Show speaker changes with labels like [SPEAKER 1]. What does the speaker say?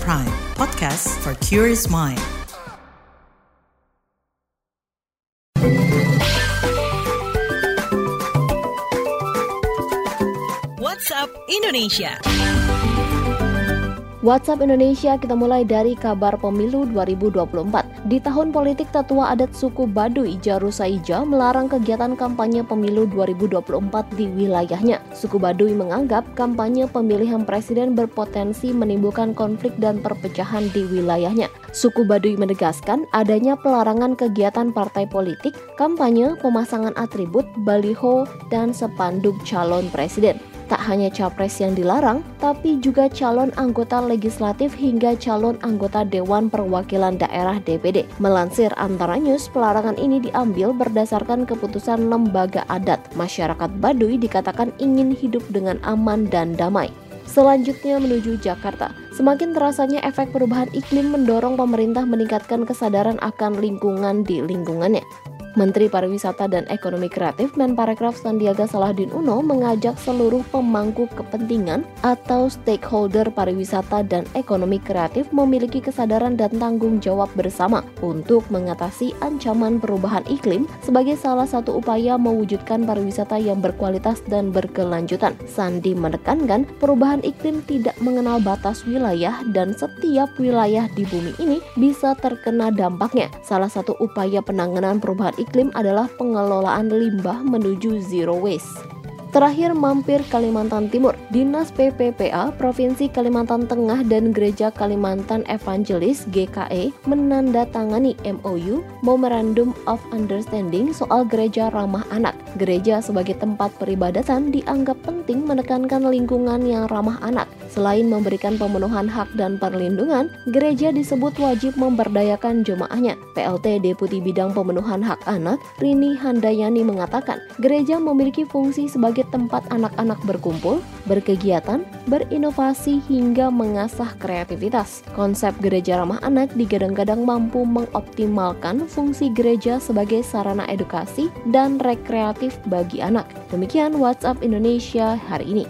[SPEAKER 1] Prime, podcast for curious mind. WhatsApp Indonesia.
[SPEAKER 2] WhatsApp Indonesia kita mulai dari kabar pemilu 2024. Di tahun politik tetua adat suku Baduy Jarusaija melarang kegiatan kampanye pemilu 2024 di wilayahnya. Suku Baduy menganggap kampanye pemilihan presiden berpotensi menimbulkan konflik dan perpecahan di wilayahnya. Suku Baduy menegaskan adanya pelarangan kegiatan partai politik, kampanye, pemasangan atribut, baliho, dan sepanduk calon presiden. Tak hanya capres yang dilarang, tapi juga calon anggota legislatif hingga calon anggota Dewan Perwakilan Daerah DPD. Melansir antara news, pelarangan ini diambil berdasarkan keputusan lembaga adat. Masyarakat Baduy dikatakan ingin hidup dengan aman dan damai. Selanjutnya menuju Jakarta. Semakin terasanya efek perubahan iklim mendorong pemerintah meningkatkan kesadaran akan lingkungan di lingkungannya. Menteri Pariwisata dan Ekonomi Kreatif Menparekraf Sandiaga Salahuddin Uno mengajak seluruh pemangku kepentingan atau stakeholder pariwisata dan ekonomi kreatif memiliki kesadaran dan tanggung jawab bersama untuk mengatasi ancaman perubahan iklim sebagai salah satu upaya mewujudkan pariwisata yang berkualitas dan berkelanjutan. Sandi menekankan perubahan iklim tidak mengenal batas wilayah dan setiap wilayah di bumi ini bisa terkena dampaknya. Salah satu upaya penanganan perubahan iklim adalah pengelolaan limbah menuju zero waste. Terakhir mampir Kalimantan Timur, Dinas PPPA Provinsi Kalimantan Tengah dan Gereja Kalimantan Evangelis GKE menandatangani MOU Memorandum of Understanding soal gereja ramah anak. Gereja sebagai tempat peribadatan dianggap penting menekankan lingkungan yang ramah anak. Selain memberikan pemenuhan hak dan perlindungan, gereja disebut wajib memberdayakan jemaahnya. PLT Deputi Bidang Pemenuhan Hak Anak, Rini Handayani mengatakan, gereja memiliki fungsi sebagai tempat anak-anak berkumpul, berkegiatan, berinovasi hingga mengasah kreativitas. Konsep gereja ramah anak digadang-gadang mampu mengoptimalkan fungsi gereja sebagai sarana edukasi dan rekreatif bagi anak. Demikian WhatsApp Indonesia hari ini.